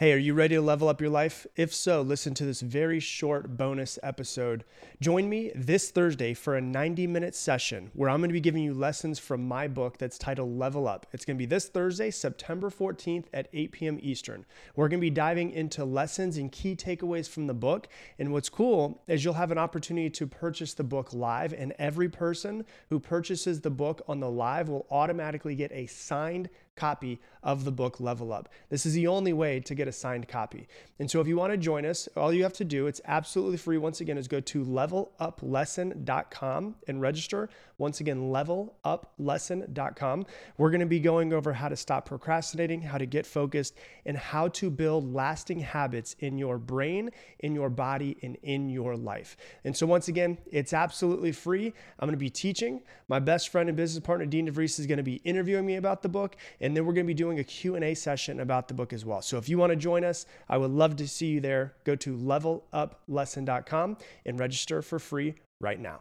Hey, are you ready to level up your life? If so, listen to this very short bonus episode. Join me this Thursday for a 90 minute session where I'm going to be giving you lessons from my book that's titled Level Up. It's going to be this Thursday, September 14th at 8 p.m. Eastern. We're going to be diving into lessons and key takeaways from the book. And what's cool is you'll have an opportunity to purchase the book live, and every person who purchases the book on the live will automatically get a signed copy of the book Level Up. This is the only way to get a signed copy. And so if you want to join us, all you have to do, it's absolutely free once again, is go to leveluplesson.com and register. Once again, leveluplesson.com. We're going to be going over how to stop procrastinating, how to get focused, and how to build lasting habits in your brain, in your body, and in your life. And so once again, it's absolutely free. I'm going to be teaching. My best friend and business partner, Dean DeVries, is going to be interviewing me about the book. And then we're going to be doing a Q&A session about the book as well. So if you want to join us, I would love to see you there. Go to leveluplesson.com and register for free right now.